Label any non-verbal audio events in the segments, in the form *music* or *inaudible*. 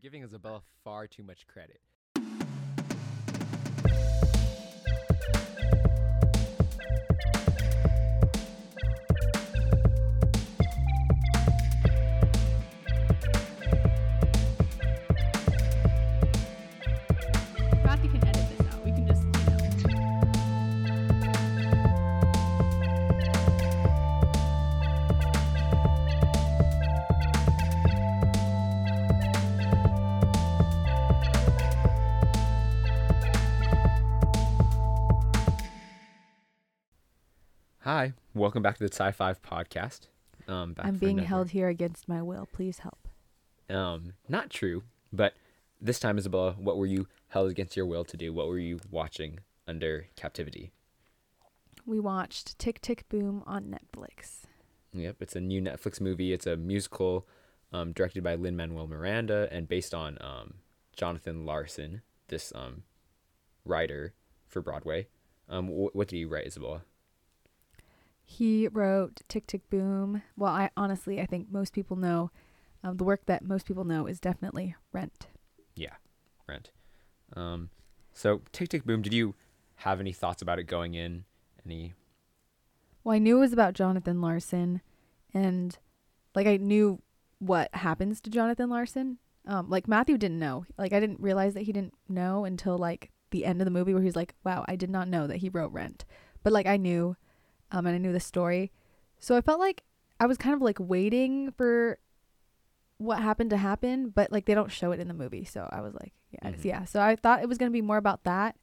giving Isabella far too much credit. Welcome back to the Sci Five podcast. Um, back I'm being another- held here against my will. Please help. Um, not true, but this time, Isabella, what were you held against your will to do? What were you watching under captivity? We watched Tick Tick Boom on Netflix. Yep, it's a new Netflix movie. It's a musical um, directed by Lin Manuel Miranda and based on um, Jonathan Larson, this um, writer for Broadway. Um, wh- what did he write, Isabella? He wrote Tick Tick Boom. Well, I honestly, I think most people know um, the work that most people know is definitely Rent. Yeah, Rent. Um, so Tick Tick Boom. Did you have any thoughts about it going in? Any? Well, I knew it was about Jonathan Larson, and like I knew what happens to Jonathan Larson. Um, like Matthew didn't know. Like I didn't realize that he didn't know until like the end of the movie where he's like, "Wow, I did not know that he wrote Rent," but like I knew, um, and I knew the story, so I felt like I was kind of like waiting for what happened to happen, but like they don't show it in the movie, so I was like, yeah, Mhm. yeah. So I thought it was gonna be more about that,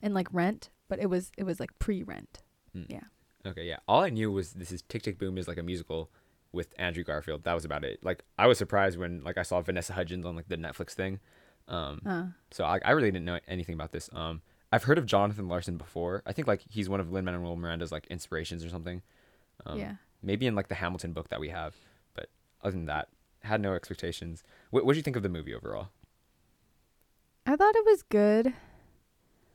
and like Rent, but it was it was like pre-Rent. Mm. Yeah. Okay, yeah. All I knew was this is Tick Tick Boom is like a musical with Andrew Garfield. That was about it. Like I was surprised when like I saw Vanessa Hudgens on like the Netflix thing. Um, Uh, so I, I really didn't know anything about this. Um, I've heard of Jonathan Larson before. I think like he's one of Lin Manuel Miranda's like inspirations or something. Um, yeah. Maybe in like the Hamilton book that we have, but other than that, had no expectations. What what do you think of the movie overall? I thought it was good.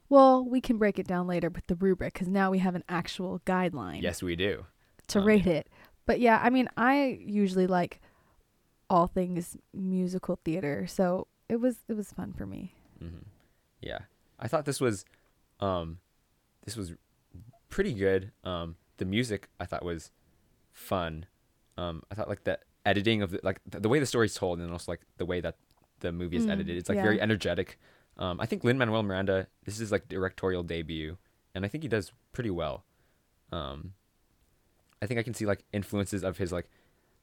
Well, we can break it down later with the rubric because now we have an actual guideline Yes, we do. to um, rate it. But yeah, I mean, I usually like all things musical theater, so it was it was fun for me. hmm Yeah, I thought this was, um, this was pretty good. Um, the music I thought was fun. Um, I thought like the editing of the, like the, the way the story's told, and also like the way that the movie is Mm, edited. It's like yeah. very energetic. Um, I think Lin Manuel Miranda. This is like directorial debut, and I think he does pretty well. Um, I think I can see like influences of his like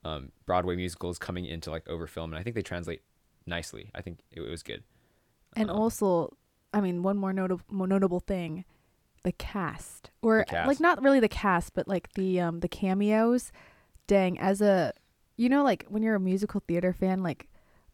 um, Broadway musicals coming into like over film, and I think they translate nicely. I think it, it was good. And Um, also, I mean, one more notable notable thing, the cast, or The cast. like not really the cast, but like the um the cameos. Dang, as a you know, like when you're a musical theater fan, like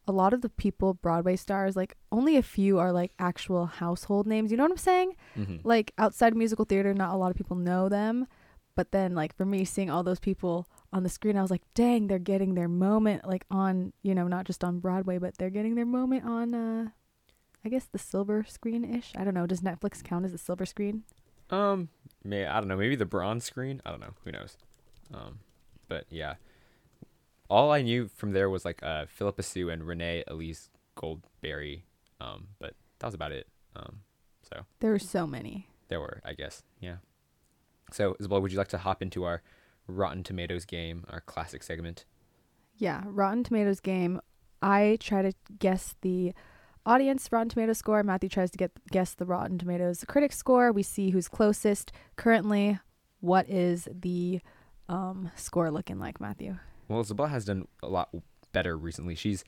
a lot of the people Broadway stars, like only a few are like actual household names. You know what I'm saying? hmm Like outside musical theater, not a lot of people know them. But then, like for me, seeing all those people on the screen, I was like, "Dang, they're getting their moment!" Like on, you know, not just on Broadway, but they're getting their moment on, uh I guess the silver screen ish. I don't know. Does Netflix count as a silver screen? Um, may I don't know. Maybe the bronze screen. I don't know. Who knows? Um, but yeah, all I knew from there was like uh Phillipa Soo and Renee Elise Goldsberry. Um, but that was about it. Um, so There were so many. there were, I guess. Yeah. So Isabel, would you like to hop into our Rotten Tomatoes game, our classic segment? Yeah, Rotten Tomatoes game. I try to guess the audience Rotten Tomatoes score. Matthew tries to get guess the Rotten Tomatoes critic score. We see who's closest. Currently, what is the um, score looking like, Matthew? Well, Isabel has done a lot better recently. She's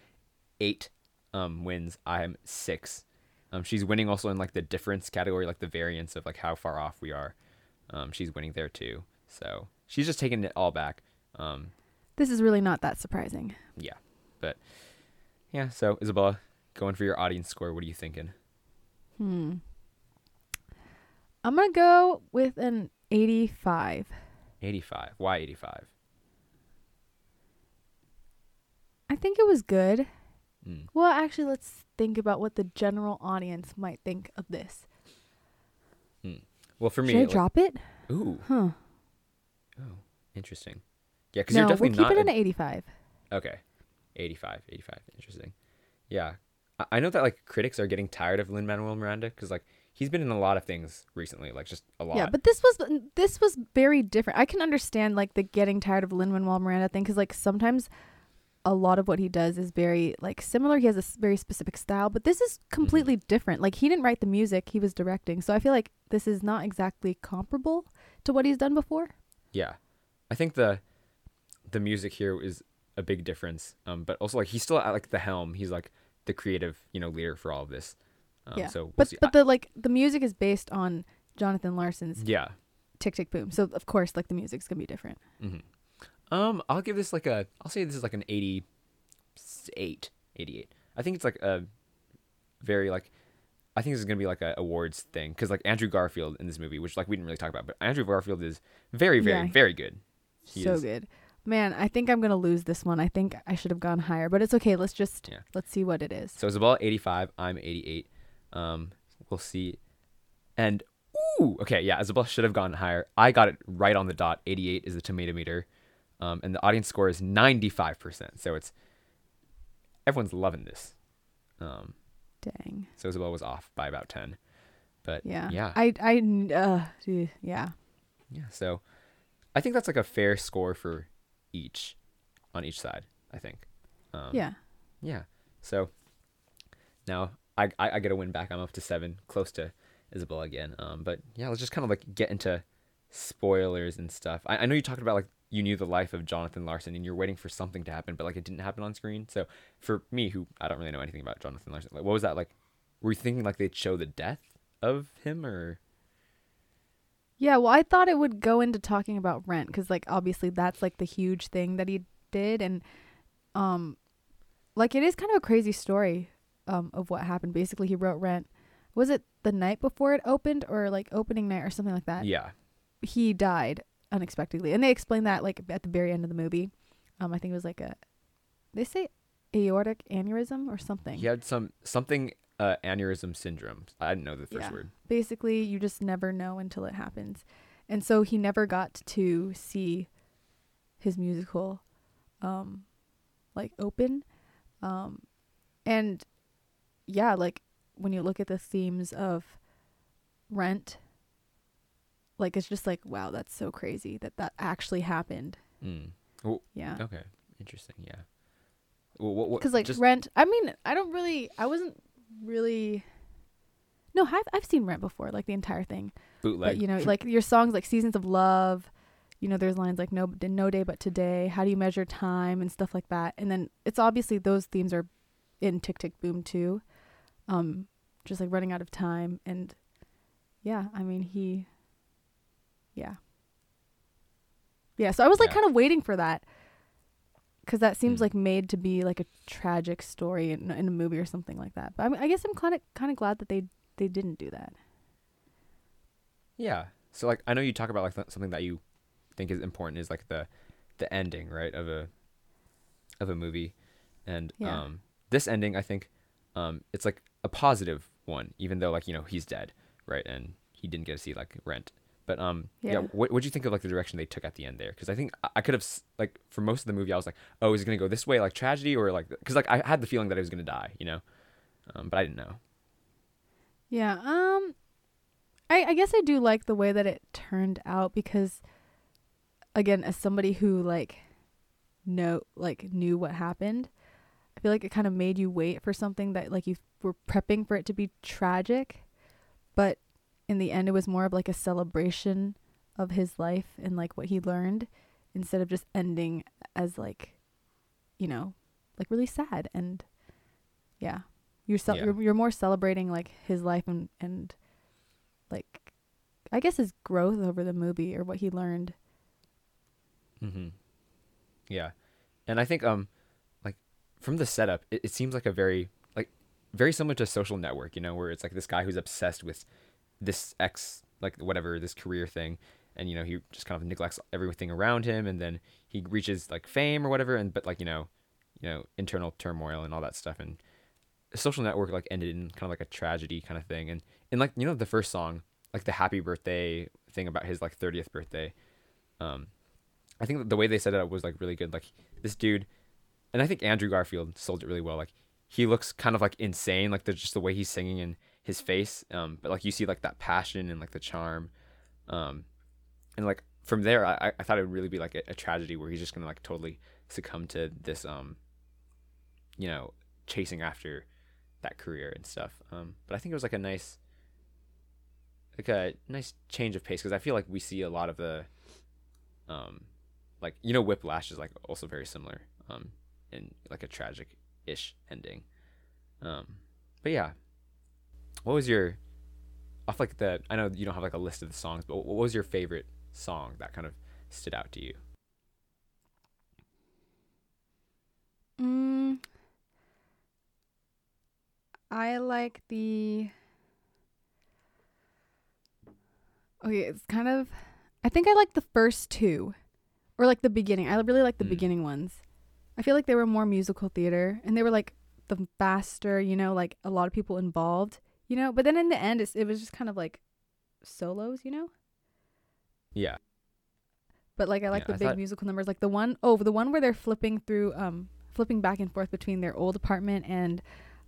eight um, wins. I'm six. Um, she's winning also in like the difference category, like the variance of like how far off we are. Um, she's winning there too. So she's just taking it all back. Um, This is really not that surprising. yeah, but yeah. So Isabella, going for your audience score. What are you thinking? Hmm. I'm gonna go with an 85. Eighty-five. Why eighty-five? I think it was good. Mm. Well, actually, let's think about what the general audience might think of this. Well, for me, Should I like- drop it? ooh, Huh. oh, interesting. Yeah, because No, you're definitely we'll keep not. it a- at 85. Okay. 85, 85. Interesting. Yeah. I- know that like critics are getting tired of Lin Manuel Miranda because like he's been in a lot of things recently, like just a lot. Yeah, but this was this was very different. I can understand like the getting tired of Lin Manuel Miranda thing because like sometimes a lot of what he does is very like similar. He has a very specific style, but this is completely different. Like he didn't write the music; he was directing. So I feel like this is not exactly comparable to what he's done before. yeah, I think the the music here is a big difference. Um, but also like he's still at like the helm. He's like the creative, you know, leader for all of this. Um, yeah, So we'll but see. but the like the music is based on Jonathan Larson's yeah. Tick Tick Boom. So of course, like the music's gonna be different. Mm-hmm. Um, I'll give this like a. I'll say this is like an 88, 88. I think it's like a very like. I think this is gonna be like a awards thing because like Andrew Garfield in this movie, which like we didn't really talk about, but Andrew Garfield is very, very, Yeah. very good. He so is. good. Man, I think I'm gonna lose this one. I think I should have gone higher, but it's okay. Let's just Yeah. let's see what it is. So Isabella 85, I'm 88. Um, we'll see. And ooh, okay, yeah, Isabella should have gone higher. I got it right on the dot. 88 is the tomato meter. Um, and the audience score is 95%. So it's everyone's loving this. Um, Dang. so Isabella was off by about 10. But Yeah. yeah. I I uh yeah. yeah, so I think that's like a fair score for each on each side, I think. Um, yeah. Yeah. So now I, I I get a win back. I'm up to seven, close to Isabella again. Um, but yeah, let's just kind of like get into spoilers and stuff. I, I know you talked about like you knew the life of Jonathan Larson and you're waiting for something to happen, but like it didn't happen on screen. So for me, who I don't really know anything about Jonathan Larson, like what was that like? Were you thinking like they'd show the death of him or? Yeah, well, I thought it would go into talking about Rent cuz like obviously that's like the huge thing that he did and um like it is kind of a crazy story um of what happened. Basically, he wrote Rent. Was it the night before it opened or like opening night or something like that? Yeah. He died unexpectedly. And they explain that like at the very end of the movie. Um I think it was like a they say aortic aneurysm or something. He had some something uh, aneurysm syndrome. I didn't know the first Yeah. word. basically you just never know until it happens and so he never got to see his musical um like open um and yeah like when you look at the themes of rent like it's just like wow that's so crazy that that actually happened Mm. yeah Okay. Interesting. Yeah. Well, what, what, because like just, rent i mean i don't really i wasn't really no i've, I've seen rent before like the entire thing. Bootleg. but you know *laughs* like your songs like seasons of love you know there's lines like no no day but today how do you measure time? and stuff like that. And then it's obviously those themes are in tick tick boom too um just like running out of time. And yeah i mean he yeah. Yeah so i was like Yeah. kind of waiting for that because that seems Hmm. like made to be like a tragic story in, in a movie or something like that but i, mean, I guess i'm kind of kind of glad that they they didn't do that Yeah. So like I know you talk about like th- something that you think is important is like the the ending, right, of a of a movie. And Yeah. um this ending I think um it's like a positive one even though like you know he's dead, right? And he didn't get to see like Rent. But um yeah, Yeah. what what'd you think of like the direction they took at the end there? Cuz I think I, I could have like for most of the movie I was like, "Oh, is it going to go this way like tragedy or like cuz like I had the feeling that he was going to die, you know?" Um but I didn't know. Yeah. Um I I guess I do like the way that it turned out because again, as somebody who like know like knew what happened, I feel like it kind of made you wait for something that like you were prepping for it to be tragic, but in the end it was more of like a celebration of his life and like what he learned instead of just ending as like you know, like really sad and yeah. You're ce- Yeah. you're you're more celebrating like his life and and like I guess his growth over the movie or what he learned. Mm-hmm. Yeah, and I think um, like from the setup, it, it seems like a very like very similar to Social Network, you know, where it's like this guy who's obsessed with this ex like whatever this career thing, and you know he just kind of neglects everything around him, and then he reaches like fame or whatever, and but like you know, you know internal turmoil and all that stuff, and Social Network like ended in kind of like a tragedy kind of thing, and and like you know the first song like the happy birthday thing about his like 30th birthday um I think the way they set it up was like really good. Like this dude, and I think Andrew Garfield sold it really well. Like he looks kind of like insane, like the just the way he's singing and his face. Um, but like you see like that passion and like the charm, um, and like from there, I I thought it would really be like a, a tragedy where he's just gonna like totally succumb to this um, you know, chasing after that career and stuff. Um, but I think it was like a nice, like a nice change of pace because I feel like we see a lot of the, um, like you know, Whiplash is like also very similar, um, in like a tragic ish ending. Um, but yeah, what was your off like the? I know you don't have like a list of the songs, but what was your favorite song that kind of stood out to you? Mm, I like the. Okay, it's kind of. I think I like the first two, or like the beginning. I really like the Mm. beginning ones. I feel like they were more musical theater, and they were like the faster. You know, like a lot of people involved. You know, but then in the end, it's, it was just kind of like solos. You know. Yeah, But like I like Yeah, the I big thought- musical numbers, like the one oh the one where they're flipping through um flipping back and forth between their old apartment and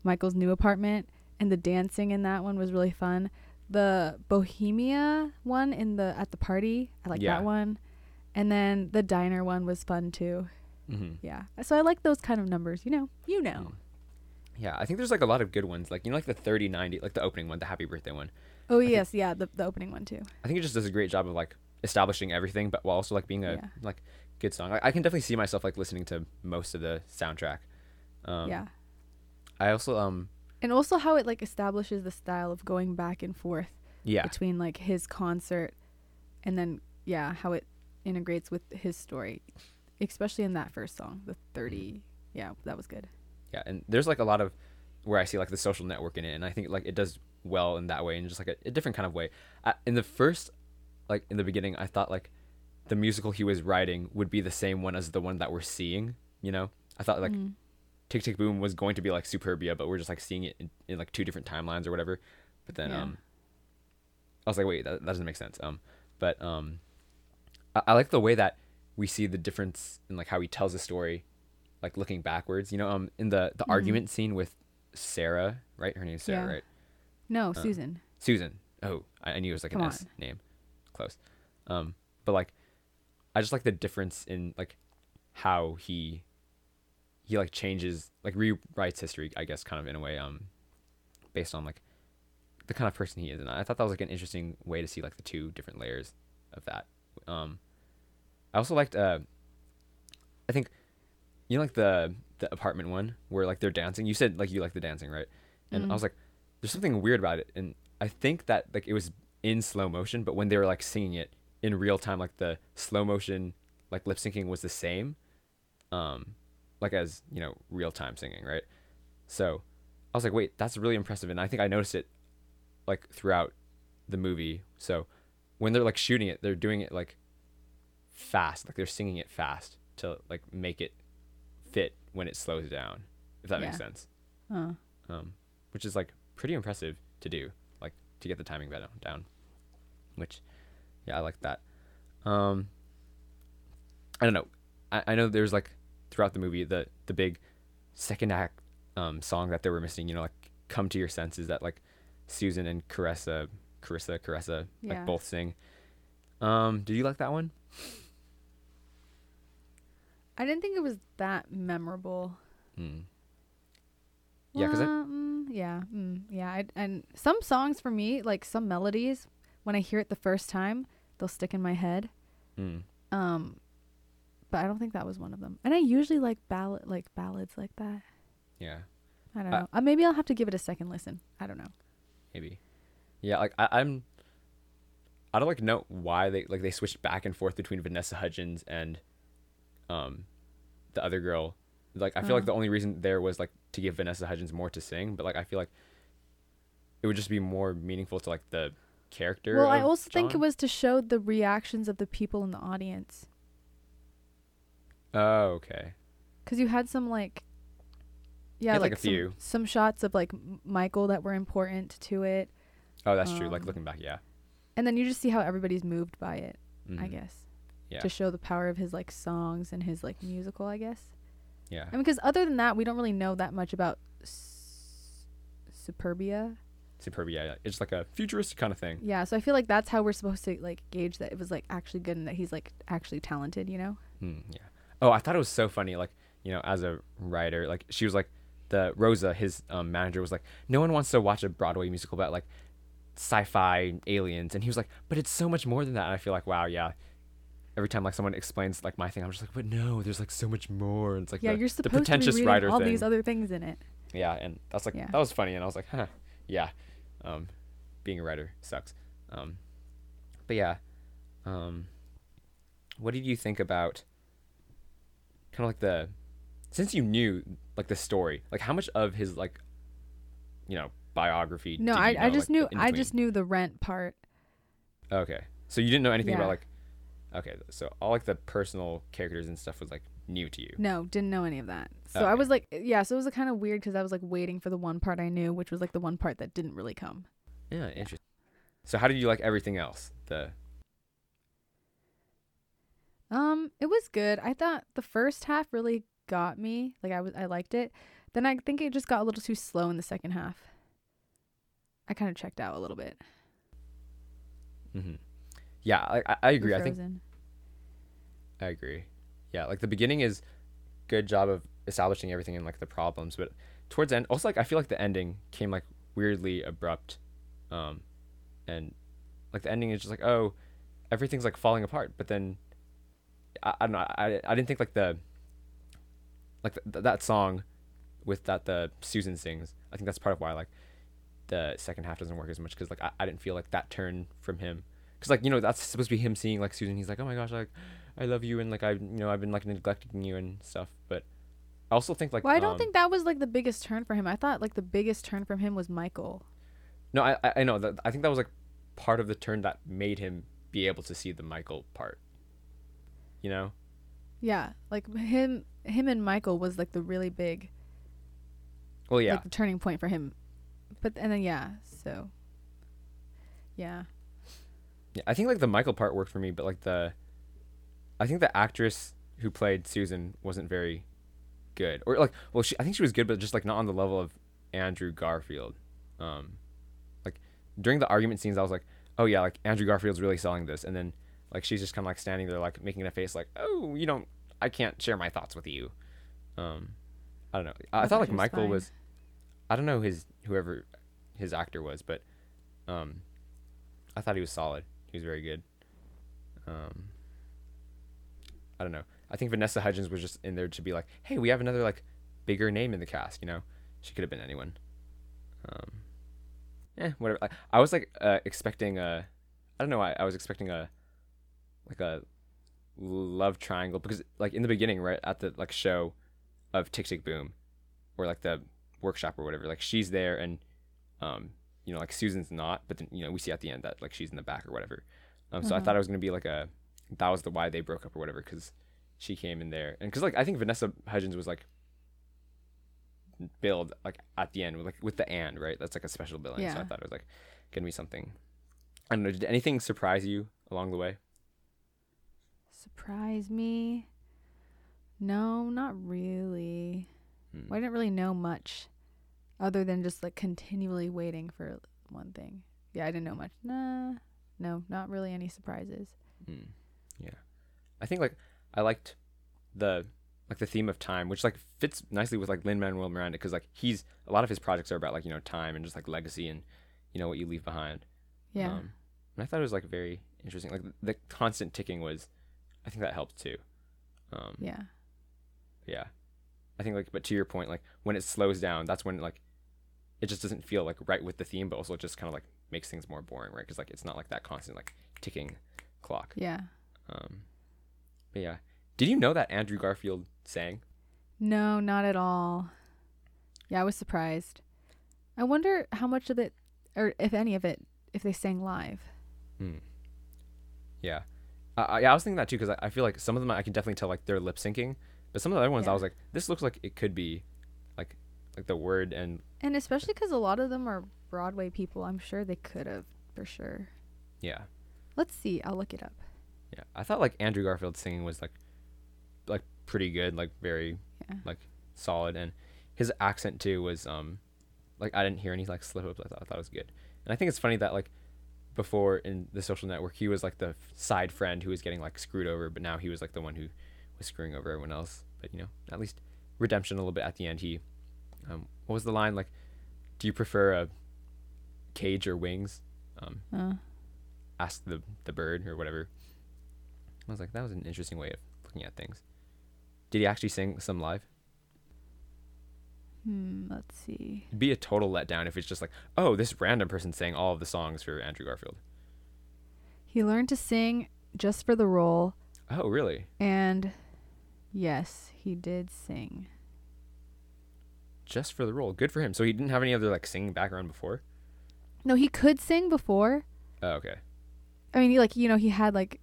Michael's new apartment, and the dancing in that one was really fun. The Bohemia one in the at the party, I like Yeah. that one, and then the diner one was fun too. mm-hmm. Yeah, so I like those kind of numbers. You know, you know. Yeah. I think there's like a lot of good ones, like you know, like the thirty ninety, like the opening one, the Happy Birthday one. Oh think- yes, yeah, the the opening one too. I think it just does a great job of like establishing everything, but while also like being a Yeah. like good song. I, I can definitely see myself like listening to most of the soundtrack. Um, yeah, I also um and also how it like establishes the style of going back and forth. yeah between like his concert and then yeah how it integrates with his story especially in that first song the 30 yeah that was good yeah, and there's like a lot of where I see like the social network in it, and I think like it does well in that way, in just like a, a different kind of way. I, in the first, like in the beginning, I thought like the musical he was writing would be the same one as the one that we're seeing. You know, I thought like Mhm. Tick Tick Boom was going to be like Superbia, but we're just like seeing it in, in like two different timelines or whatever. But then Yeah. um, I was like, wait, that, that doesn't make sense. Um, but um, I, I like the way that we see the difference in like how he tells a story, like looking backwards. You know, um, in the the Mhm. argument scene with Sarah, right? Her name's Sarah, Yeah. right? no Uh, susan Susan. Oh, I, I knew it was like Come an S name. Close. Um, but like, I just like the difference in like how he he like changes like rewrites history, I guess, kind of in a way, um, based on like the kind of person he is, and I thought that was like an interesting way to see like the two different layers of that. Um, I also liked uh, I think you know like the the apartment one where like they're dancing. You said like you like the dancing, right? And I Mhm. was like, there's something weird about it, and I think that like it was in slow motion, but when they were like singing it in real time, like the slow motion like lip syncing was the same, um, like as you know real time singing, right? So I was like, wait, that's really impressive, and I think I noticed it like throughout the movie. So when they're like shooting it, they're doing it like fast, like they're singing it fast to like make it fit when it slows down, if that makes sense. uh, Um, which is like pretty impressive to do, like to get the timing better down. Which, yeah, I like that. Um, I don't know. I, I know there's like throughout the movie the the big second act um song that they were missing. You know, like "Come to Your Senses" that like Susan and Caressa, Carissa, Caressa Yeah. like both sing. Um, did you like that one? I didn't think it was that memorable Mm. Yeah, 'cause I- Uh, mm, yeah mm, yeah I, and some songs for me like some melodies when i hear it the first time they'll stick in my head Mm. um but i don't think that was one of them and i usually like ballad like ballads like that Yeah. i don't Uh, know uh, maybe i'll have to give it a second listen i don't know maybe. Yeah, like I, I'm. I don't like know why they like they switched back and forth between Vanessa Hudgens and, um, the other girl. Like I feel like Oh. the only reason there was like to give Vanessa Hudgens more to sing, but like I feel like it would just be more meaningful to like the character. well i also think it was to show the reactions of the people in the audience Oh, okay. because you had some like yeah like, like, a some, few. some shots of like michael that were important to it Oh, that's true. Like Um, looking back, yeah. and then you just see how everybody's moved by it i Mhm. guess Yeah. to show the power of his like songs and his like musical i guess Yeah. I mean, because other than that, we don't really know that much about S- Superbia. Superb, yeah, yeah. It's like a futuristic kind of thing. Yeah, so I feel like that's how we're supposed to like gauge that it was like actually good and that he's like actually talented, you know? Hmm, yeah. Oh, I thought it was so funny. Like, you know, as a writer, like she was like, the Rosa, his um, manager, was like, no one wants to watch a Broadway musical about like sci-fi aliens, and he was like, but it's so much more than that. And I feel like, wow, yeah. Every time like someone explains like my thing, I'm just like, but no, there's like so much more. And it's like yeah, the, you're the supposed to be pretentious reading writer all thing. these other things in it. yeah, and that's like Yeah. that was funny, and I was like, huh, yeah. Um, being a writer sucks. Um, but yeah, um, what did you think about kind of like the since you knew like the story, like how much of his like you know biography? No, did I, you I just like, knew I just knew the rent part. okay. So you didn't know anything Yeah. about like okay, so all like the personal characters and stuff was like new to you. No, didn't know any of that. So I was like, yeah, so it was kind of weird because I was like waiting for the one part I knew, which was like the one part that didn't really come. Yeah, interesting. So how did you like everything else? The Um, it was good. I thought the first half really got me. Like I was, I liked it. Then I think it just got a little too slow in the second half. I kind of checked out a little bit. hmm yeah, I, I, agree. I think I agree. Yeah, like the beginning is good job of establishing everything and like the problems, but towards the end, also like I feel like the ending came like weirdly abrupt, um, and like the ending is just like oh, everything's like falling apart, but then I, I don't know. I I didn't think like the like th- that song with that the Susan sings. I think that's part of why like the second half doesn't work as much because like I, I didn't feel like that turn from him because like you know that's supposed to be him seeing like Susan. He's like oh my gosh like I love you and like I you know I've been like neglecting you and stuff. But I also think like well, I don't um, think that was like the biggest turn for him. I thought like the biggest turn from him was Michael. no I I- I know that I think that was like part of the turn that made him be able to see the Michael part. You know. Yeah, like him, him and Michael was like the really big, Well yeah. like the turning point for him. But and then yeah, so yeah, Yeah, I think like the Michael part worked for me, but like the, I think the actress who played Susan wasn't very good, or like, well, she I think she was good, but just like not on the level of Andrew Garfield. Um, like during the argument scenes, I was like, oh yeah, like Andrew Garfield's really selling this, and then like she's just kind of like standing there like making a face like, oh, you don't, I can't share my thoughts with you. Um, I don't know. I, I thought thought like was Michael fine. was, I don't know his whoever his actor was, but um, I thought he was solid. Was very good. Um, I don't know. I think Vanessa Hudgens was just in there to be like, hey, we have another like bigger name in the cast. You know, she could have been anyone. Um, yeah, whatever. I, I was like uh, expecting a, I don't know. I, I was expecting a, like a love triangle because like in the beginning, right at the like show of Tick Tick Boom, or like the workshop or whatever, like she's there and, um, you know, like Susan's not, but then you know we see at the end that like she's in the back or whatever. Um, so I Mhm. thought it was gonna be like a, that was the why they broke up or whatever because she came in there and because like I think Vanessa Hudgens was like billed like at the end with like with the and right that's like a special billing so I thought it was like gonna be something I don't know did anything surprise you along the way surprise me. No, not really. Hmm. Well, I didn't really know much, other than just like continually waiting for one thing. Yeah, I didn't know much. Nah, no, not really any surprises. Mm. Yeah. I think like I liked the like the theme of time, which like fits nicely with like Lin Manuel Miranda because like he's a lot of his projects are about like you know time and just like legacy and you know what you leave behind. Yeah, Um, and I thought it was like very interesting. Like the constant ticking was, I think that helped too. Um, yeah, yeah. I think like, but to your point, like when it slows down, that's when like it just doesn't feel like right with the theme, but also it just kind of like makes things more boring, right? Because like it's not like that constant like ticking clock. yeah. Um, but yeah, did you know that Andrew Garfield sang? No, not at all. Yeah, I was surprised. I wonder how much of it, or if any of it, if they sang live. Hmm. Yeah, I, I, yeah, I was thinking that too because I, I feel like some of them I can definitely tell like they're lip syncing, but some of the other ones I was like, this looks like it could be, like, like the word and And especially because a lot of them are Broadway people, I'm sure they could have for sure. yeah, Let's see. I'll look it up. yeah. I thought like Andrew Garfield's singing was like, like pretty good, like very Yeah. like solid, and his accent too was um like I didn't hear any like slip ups. I thought I thought it was good, and I think it's funny that like before in the social network he was like the side friend who was getting like screwed over, but now he was like the one who was screwing over everyone else. But you know, at least redemption a little bit at the end. He, um, what was the line like? Do you prefer a cage or wings? Um, Uh, asked the the bird or whatever. I was like, that was an interesting way of looking at things. Did he actually sing some live? hmm, let's see. It'd be a total letdown if it's just like, oh, this random person sang all of the songs for Andrew Garfield. He learned to sing just for the role, Oh, really? and yes, he did sing. Just for the role. Good for him. So he didn't have any other like singing background before. No, he could sing before. Oh, okay. I mean, he, like you know, he had like,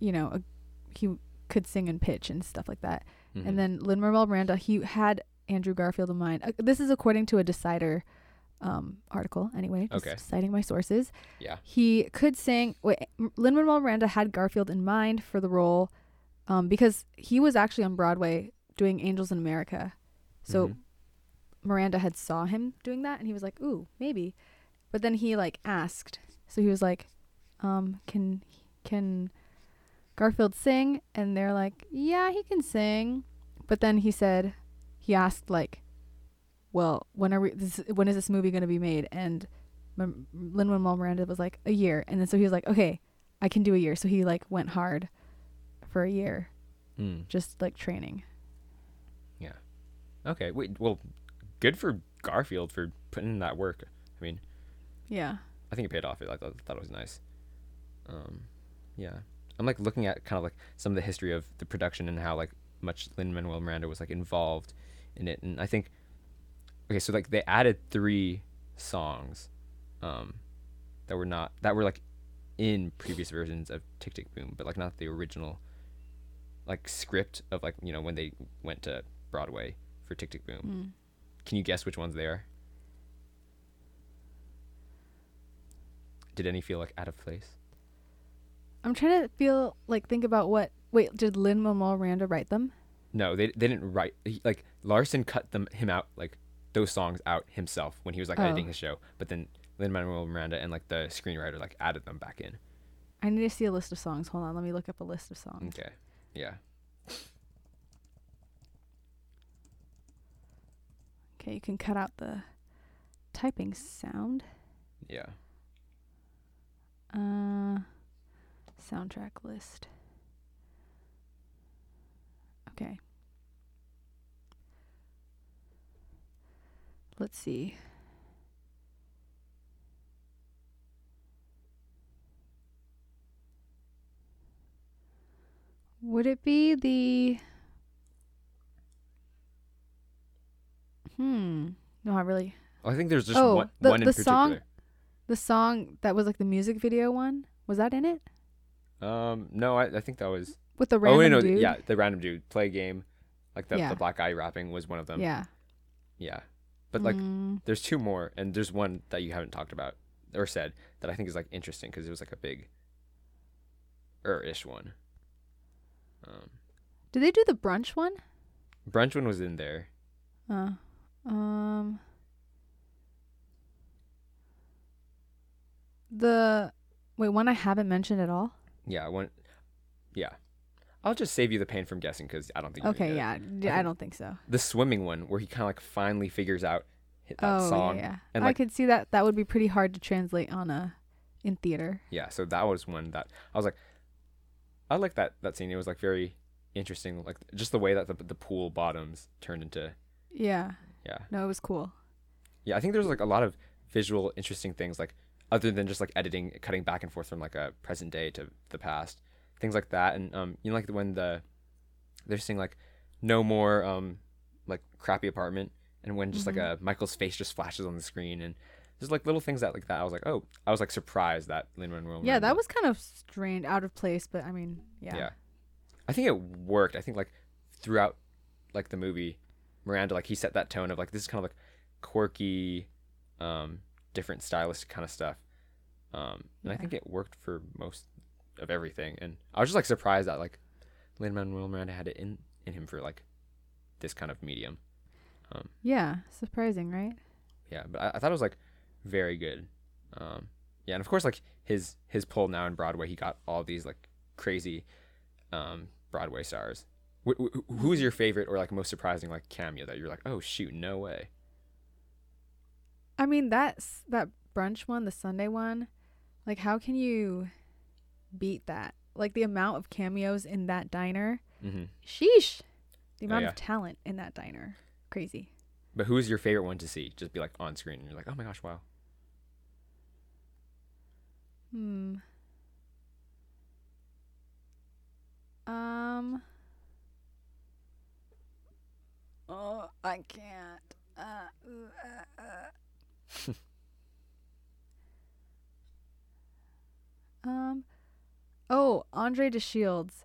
you know, a, he could sing and pitch and stuff like that. Mhm. And then Lin Manuel Miranda, he had Andrew Garfield in mind. Uh, this is according to a Decider um, article, anyway. Just Okay. Citing my sources. yeah. He could sing. Wait, Lin Manuel Miranda had Garfield in mind for the role, um, because he was actually on Broadway doing Angels in America. So Mhm. Miranda had saw him doing that, and he was like, "Ooh, maybe," but then he like asked. So he was like, um, "Can can Garfield sing?" And they're like, "Yeah, he can sing," but then he said, he asked like, "Well, when are we? This, when is this movie going to be made?" And Lin Manuel Miranda was like, "A year," and then so he was like, "Okay, I can do a year." So he like went hard for a year, Mm. just like training. Yeah. Okay. Wait. Well, good for Garfield for putting in that work. I mean, Yeah. I think it paid off. I thought, thought it was nice. Um, yeah. I'm like looking at kind of like some of the history of the production and how like much Lin Manuel Miranda was like involved in it, and I think okay, so like they added three songs, um, that were not that were like in previous versions of Tick Tick Boom, but like not the original like script of like you know when they went to Broadway for Tick Tick Boom. Mm. Can you guess which ones they are? Did any feel like out of place? I'm trying to feel like think about what. Wait, did Lin Manuel Miranda write them? No, they they didn't write. He, like Larson cut them him out like those songs out himself when he was like Oh. editing his show. But then Lin Manuel Miranda and like the screenwriter like added them back in. I need to see a list of songs. Hold on, let me look up a list of songs. Okay, yeah. Okay, you can cut out the typing sound. Yeah. Uh, soundtrack list. Okay. Let's see. Would it be the Hmm. No, I really I think there's just Oh, one, the- one in the particular. song- the song that was like the music video one. Was that in it? Um, no, I, I think that was. With the random Dude. oh wait, no, dude? yeah, the random dude play game, like the Yeah. the black guy rapping was one of them. yeah. Yeah, but like Mm, there's two more, and there's one that you haven't talked about or said that I think is like interesting because it was like a big, er ish one. Um, did they do the brunch one? brunch one was in there. Uh, um, the wait one I haven't mentioned at all. Yeah, one. Yeah, I'll just save you the pain from guessing because I don't think. Okay, yeah, I, think- don't think so. The swimming one where he kind of like finally figures out hit that oh song. yeah, yeah. and, I could see that. That would be pretty hard to translate on a in theater. Yeah, so that was one that I was like, I like that that scene. It was like very interesting, like just the way that the the pool bottoms turned into. Yeah. Yeah, No, it was cool. yeah. I think there's like a lot of visual interesting things, like other than just like editing, cutting back and forth from like a present day to the past, things like that. And um, you know, like when the they're saying like no more um like crappy apartment, and when just Mhm. like a Michael's face just flashes on the screen and. There's like little things that like that. I was like, oh, I was like surprised that Lin Manuel. Yeah, that was kind of strange, out of place, but I mean, yeah. Yeah. I think it worked. I think like throughout like the movie, Miranda like he set that tone of like this is kind of like quirky, um, different stylistic kind of stuff. Um, and I think it worked for most of everything. And I was just like surprised that like Lin Manuel Miranda had it in in him for like this kind of medium. Um, Yeah, surprising, right? yeah, but I, I thought it was like very good. Um, yeah, and of course, like his his pull now in Broadway, he got all these like crazy um, Broadway stars. Wh- wh- who's your favorite or like most surprising like cameo that you're like, oh shoot, no way? I mean, that's that brunch one, the Sunday one. Like, how can you beat that? Like the amount of cameos in that diner. hmm Sheesh. The Oh, amount yeah. of talent in that diner. Crazy. But who's your favorite one to see? Just be like on screen, and you're like, oh my gosh, wow. Hmm. Um. Oh, I can't. Uh, uh, uh. um. Oh, Andre DeShields.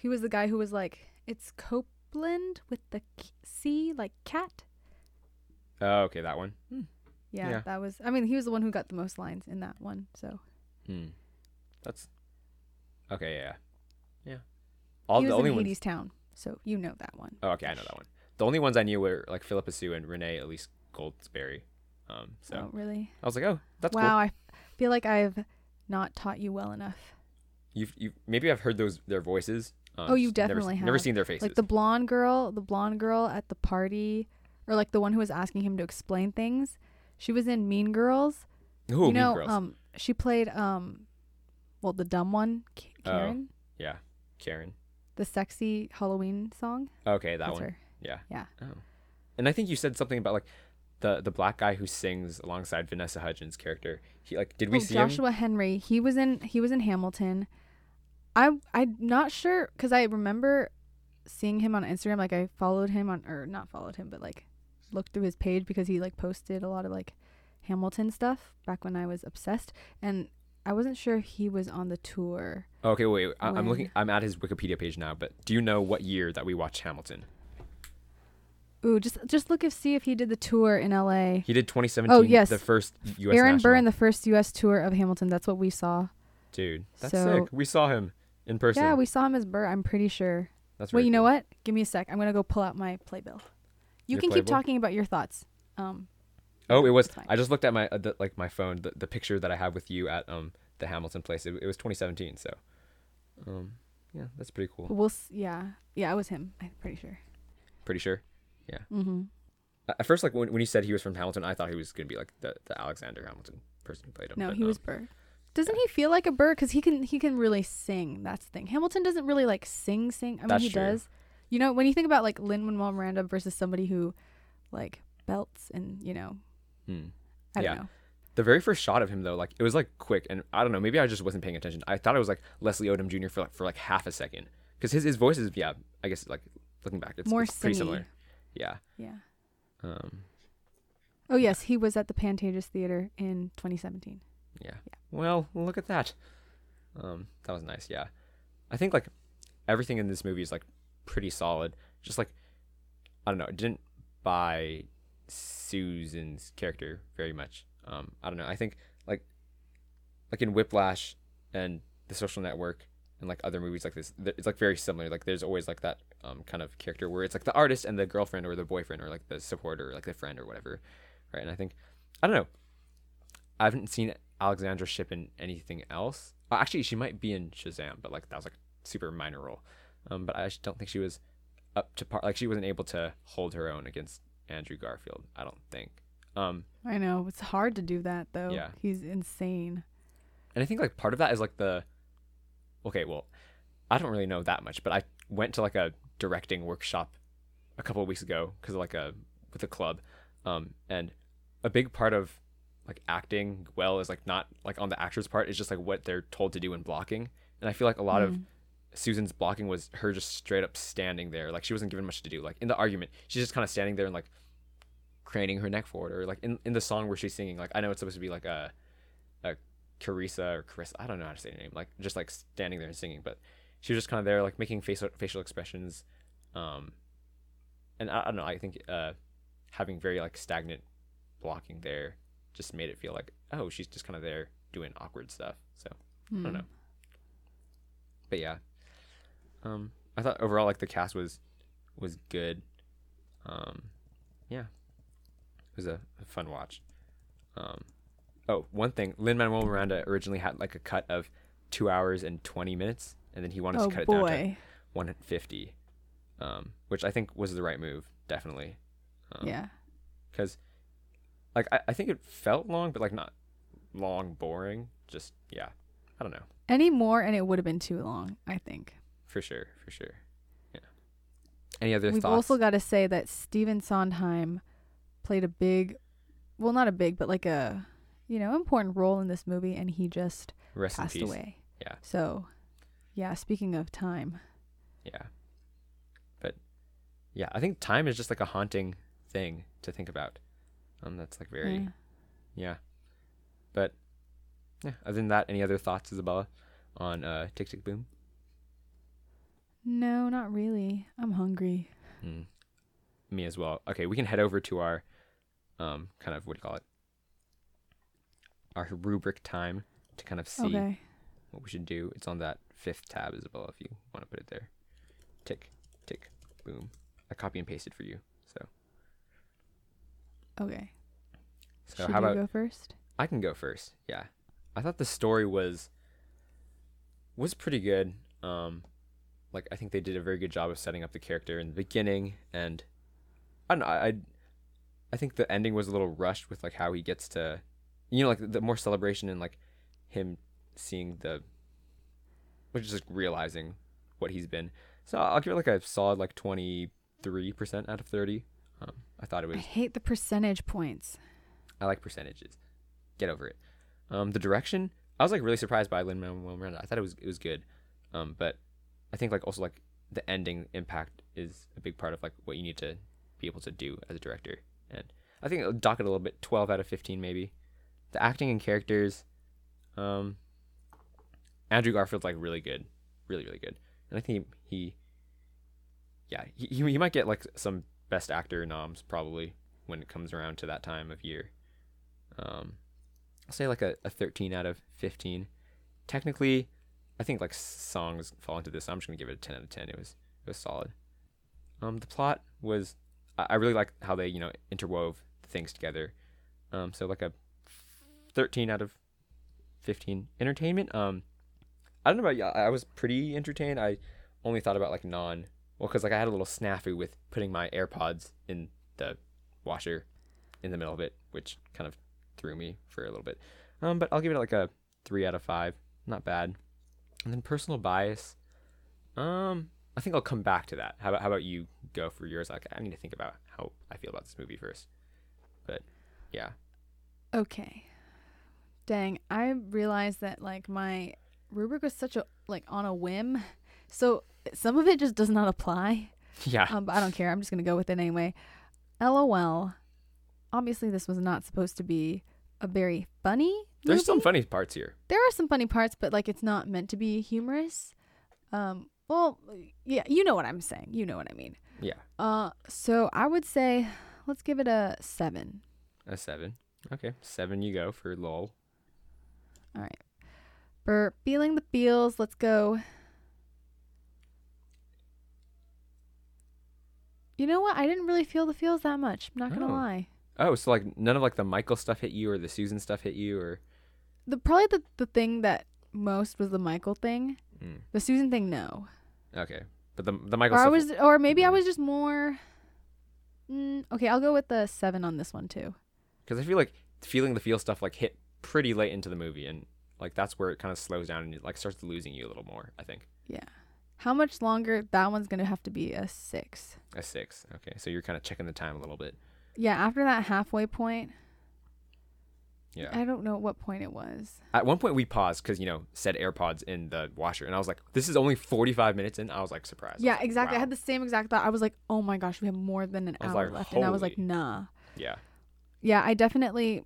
He was the guy who was like, "It's Copeland with the C, like cat." Oh, okay, that one. Yeah, Yeah. that was. I mean, he was the one who got the most lines in that one. So Hmm. That's okay. Yeah, yeah. All he the was only in ones. Hades Town. So you know that one. Oh, okay, I know that one. The only ones I knew were like Phillipa Soo and Renee Elise Goldsberry. Um, so Oh, really? I was like, oh, that's wow, cool. I feel like I've not taught you well enough. You've you maybe I've heard those their voices. Um, Oh, you just never- definitely never seen their faces. Like the blonde girl, the blonde girl at the party, or like the one who was asking him to explain things. She was in Mean Girls. Ooh, you know, Mean Girls. um, she played um, well, the dumb one, K- Oh. Karen, yeah, Karen. the sexy Halloween song. Okay, that That's one. her. Yeah. Yeah. Oh. And I think you said something about like the the black guy who sings alongside Vanessa Hudgens' character. He like did we oh, see him? Joshua Henry. He was in he was in Hamilton. I I'm not sure because I remember seeing him on Instagram. Like I followed him on or not followed him, but like looked through his page because he like posted a lot of like Hamilton stuff back when I was obsessed, and I wasn't sure if he was on the tour. Okay, wait. wait. I, I'm looking. I'm at his Wikipedia page now. But do you know what year that we watched Hamilton? Ooh, just just look if see if he did the tour in L.A. He did 2017. Oh, yes. the first U.S. Aaron national. Burr in the first U.S. tour of Hamilton. That's what we saw. Dude, that's So- sick. We saw him in person. Yeah, we saw him as Burr. I'm pretty sure. That's Wait, really you know what? Give me a sec. I'm gonna go pull out my playbill. You Your can keep talking about your thoughts. Um, Oh, it was. I just looked at my uh, the, like my phone, the, the picture that I have with you at um the Hamilton place. It, it was 2017. So, um, yeah, that's pretty cool. we'll. s- Yeah, yeah, it was him. I'm pretty sure. Pretty sure. Mm-hmm. At first, like when, when you said he was from Hamilton, I thought he was gonna be like the, the Alexander Hamilton person who played him. No, but, he was um, Burr. Doesn't he feel like a Burr? Because he can. He can really sing. That's the thing. Hamilton doesn't really like sing. Sing. I mean, That's he true. does. You know, when you think about like Lin Manuel Miranda versus somebody who, like, belts and you know, hmm. I don't know. The very first shot of him though, like it was like quick, and I don't know, maybe I just wasn't paying attention. I thought it was like Leslie Odom Jr. for like for like half a second, because his his voice is yeah, I guess like looking back, it's, More it's pretty similar. Yeah. Yeah. Um. Oh yes, he was at the Pantages Theater in 2017. Yeah. Yeah. Well, look at that. Um, that was nice. Yeah, I think like everything in this movie is like pretty solid. Just like I don't know, it didn't buy Susan's character very much. Um, I don't know. I think like like in Whiplash and The Social Network and like other movies like this, it's like very similar. Like there's always like that um kind of character where it's like the artist and the girlfriend or the boyfriend or like the supporter or like the friend or whatever, right? And I think I don't know. I haven't seen Alexandra Shipp in anything else. Uh, actually, she might be in Shazam, but like that was like a super minor role. Um, but I just don't think she was up to par. Like she wasn't able to hold her own against Andrew Garfield. I don't think. Um, I know it's hard to do that though. Yeah. He's insane. and I think like part of that is like the. Okay, well, I don't really know that much, but I went to like a directing workshop a couple of weeks ago because of like a with a club, um, and a big part of like acting well is like not like on the actor's part. It's just like what they're told to do in blocking, and I feel like a lot of Mm. Susan's blocking was her just straight up standing there. Like she wasn't given much to do. Like in the argument, she's just kind of standing there and like craning her neck forward, or like in, in the song where she's singing. Like I know it's supposed to be like a a Carissa or Carissa. I don't know how to say her name. Like just like standing there and singing, but she was just kind of there, like making facial facial expressions. Um, and I, I don't know. I think uh, having very like stagnant blocking there just made it feel like oh she's just kind of there doing awkward stuff. So I don't Hmm. know. But yeah, um, I thought overall like the cast was was good. Um, yeah, it was a, a fun watch. Um, oh, one thing, Lin Manuel Miranda originally had like a cut of two hours and twenty minutes, and then he wanted oh to cut it down to one fifty, um, which I think was the right move, definitely. Um, yeah. because like I, I think it felt long, but like not long, boring. Just yeah, I don't know Any more and it would have been too long, I think. for sure, for sure. Yeah. Any other thoughts? We've thoughts? also got to say that Stephen Sondheim played a big, well, not a big, but like a, you know, important role in this movie, and he just Rest passed away. Yeah. So, yeah. Speaking of time, Yeah. But yeah, I think time is just like a haunting thing to think about. Um, that's like very yeah. yeah. But yeah, other than that, any other thoughts, Isabella, on uh, Tick Tick Boom? no, not really. I'm hungry. Mm. Me as well. Okay, we can head over to our um kind of what do you call it? Our rubric time to kind of see Okay. what we should do. It's on that fifth tab, is Isabella, if you want to put it there. Tick, tick, boom. I copy and pasted for you. So Okay. so Should how you about go first? I can go first. Yeah. I thought the story was was pretty good. Um like I think they did a very good job of setting up the character in the beginning and I don't know, I I, think the ending was a little rushed with like how he gets to you know like the more celebration and like him seeing the which is just realizing what he's been. So I'll give it like a solid like 23% out of 30. Um I thought it was. I hate the percentage points. I like percentages. Get over it. Um, the direction, I was like really surprised by Lin Manuel Miranda. I thought it was it was good, um, but I think like also like the ending impact is a big part of like what you need to be able to do as a director. And I think it'll dock it a little bit, twelve out of fifteen maybe. The acting and characters, um, Andrew Garfield's like really good, really really good, and I think he, yeah, he, he he might get like some best actor noms probably when it comes around to that time of year. Um, I'll say like a, a 13 out of 15. Technically, I think like songs fall into this. I'm just gonna give it a 10 out of 10. It was it was solid. Um, the plot was I, I really like how they you know interwove things together. Um, so like a 13 out of 15. Entertainment. Um, I don't know about you. I was pretty entertained. I only thought about like non well because like I had a little snafu with putting my AirPods in the washer in the middle of it, which kind of threw me for a little bit. Um, but I'll give it like a three out of five. Not bad. And then personal bias. Um, I think I'll come back to that. How about how about you go for yours? Like I need to think about how I feel about this movie first. But yeah, Okay. Dang, I realized that like my rubric was such a like on a whim. So some of it just does not apply. yeah, Um, I don't care. I'm just gonna go with it anyway. LOL. Obviously, this was not supposed to be a very funny. there's some funny parts here. There are some funny parts, but like it's not meant to be humorous. Um. Well, yeah, you know what I'm saying. You know what I mean. Yeah, Uh. So I would say, let's give it a seven. a seven. Okay, seven. You go for lol. All right. For feeling the feels, let's go. You know what? I didn't really feel the feels that much. I'm not gonna Oh. lie. Oh, so like none of like the Michael stuff hit you or the Susan stuff hit you or The probably the the thing that most was the Michael thing. mm, The Susan thing, no. okay, but the the Michael Or I was, or maybe I Mhm. was just more. Mm, okay, I'll go with the seven on this one too. because I feel like feeling the feel stuff like hit pretty late into the movie, and like that's where it kind of slows down and it like starts losing you a little more. I think Yeah. How much longer? That one's gonna have to be a six. a six. Okay, so you're kind of checking the time a little bit. Yeah. After that halfway point, Yeah. I don't know what point it was. At one point we paused because you know said AirPods in the washer, and I was like, "This is only 45 minutes in." I was like surprised. I Yeah, like, exactly. I had the same exact thought. I was like, "Oh my gosh, we have more than an hour like, left," and I was like, "Nah." Yeah. Yeah, I definitely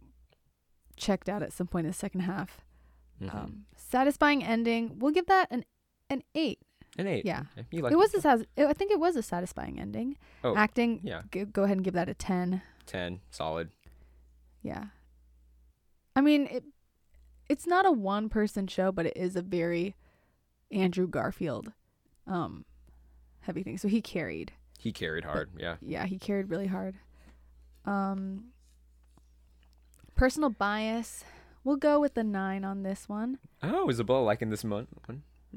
checked out at some point in the second half. Mhm. Um, satisfying ending. We'll give that an an eight. An eight. yeah. Okay, You like it was a sas- I think it was a satisfying ending. Oh, Acting. yeah. G- go ahead and give that a ten. 10 solid. Yeah. I mean, it it's not a one person show, but it is a very Andrew Garfield um heavy thing. So he carried. He carried hard. Yeah. Yeah, he carried really hard. Um, personal bias. We'll go with the nine on this one. Oh, Isabella liking this one.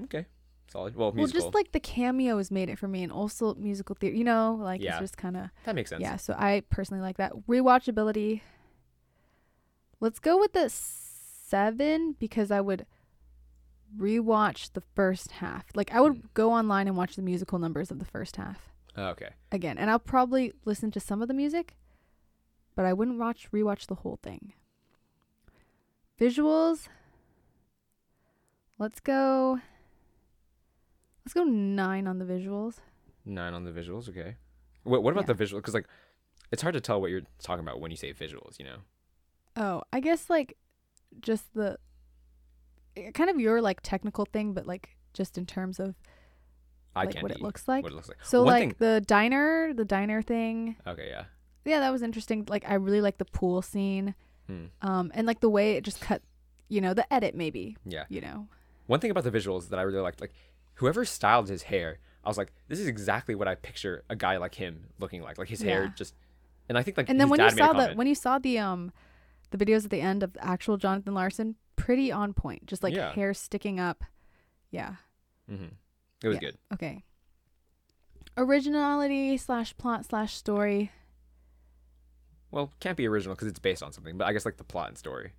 Okay, solid. Well, musical. Well, just like the cameos made it for me, and also musical theater. You know, like Yeah. it's just kind of that makes sense. yeah. So I personally like that rewatchability. Let's go with the seven because I would rewatch the first half. Like I would Mm. go online and watch the musical numbers of the first half Oh, okay. again, and I'll probably listen to some of the music, but I wouldn't watch rewatch the whole thing. Visuals. Let's go. Let's go nine on the visuals. Nine on the visuals. Okay. What What about Yeah. the visual? Because like, it's hard to tell what you're talking about when you say visuals. You know. Oh, I guess like just the kind of your like technical thing, but like just in terms of I like can't what it looks like. What it looks like. So One like thing- the diner, the diner thing. Okay. Yeah. Yeah, that was interesting. Like I really like the pool scene. Hmm. Um and like the way it just cut, you know, the edit maybe, Yeah. you know. One thing about the visuals that I really liked, like whoever styled his hair, I was like, this is exactly what I picture a guy like him looking like. Like his hair just, and I think like And then when you saw the when you saw the um the videos at the end of actual Jonathan Larson, pretty on point. Just like Yeah. hair sticking up. Yeah. Mm-hmm. It was Yeah. good. Okay. Originality slash plot slash story. Well, can't be original because it's based on something, but I guess like the plot and story.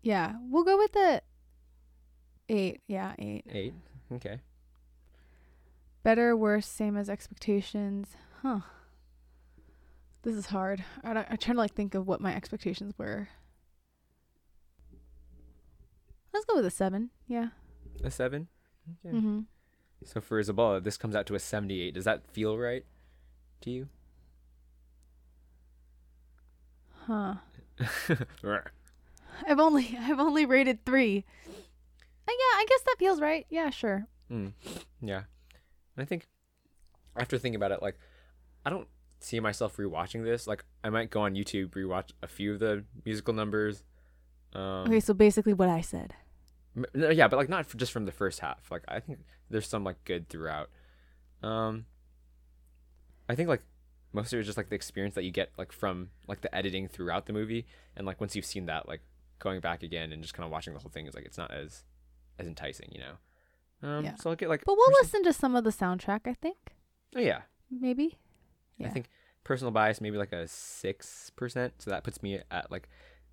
Yeah, we'll go with the eight. Yeah, eight. Eight. Okay. Better, worse, same as expectations. Huh. This is hard. I I'm trying to like think of what my expectations were. Let's go with a seven. Yeah. A seven. Okay. Mm-hmm. So for Isabella, this comes out to a seventy-eight. Does that feel right to you? Huh. *laughs* I've only I've only rated three. Uh, yeah, I guess that feels right. Yeah, sure. Mm. Yeah. And I think after thinking about it, like I don't see myself rewatching this. Like I might go on YouTube rewatch a few of the musical numbers. Um, Okay, so basically what I said. m- no, yeah, but like not f just from the first half. Like I think there's some like good throughout. Um, I think like most of it is just like the experience that you get like from like the editing throughout the movie, and like once you've seen that, like going back again and just kind of watching the whole thing is like it's not as as enticing, you know. Um, Yeah. so I'll get like. But we'll listen to some of the soundtrack, I think. Oh yeah, Maybe. I think personal bias maybe like a six percent, so that puts me at like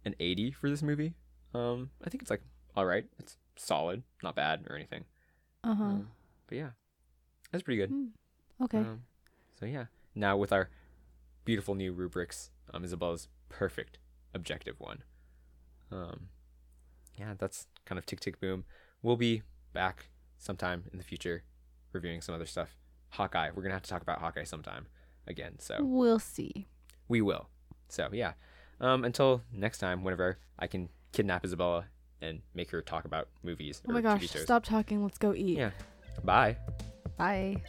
an eighty for this movie. Um, I think it's like all right, it's solid, not bad or anything. Uh-huh. Um, but yeah, that's pretty good. Hmm. Okay. Um, so yeah, now with our beautiful new rubrics, um, Isabella's perfect objective one. Um, yeah, that's kind of tick tick boom. We'll be back sometime in the future, reviewing some other stuff. Hawkeye, we're gonna have to talk about Hawkeye sometime again. So We'll see. we will. So yeah. Um, until next time, whenever I can kidnap Isabella and make her talk about movies Oh my gosh, stop talking. Let's go eat. Yeah. Bye. Bye.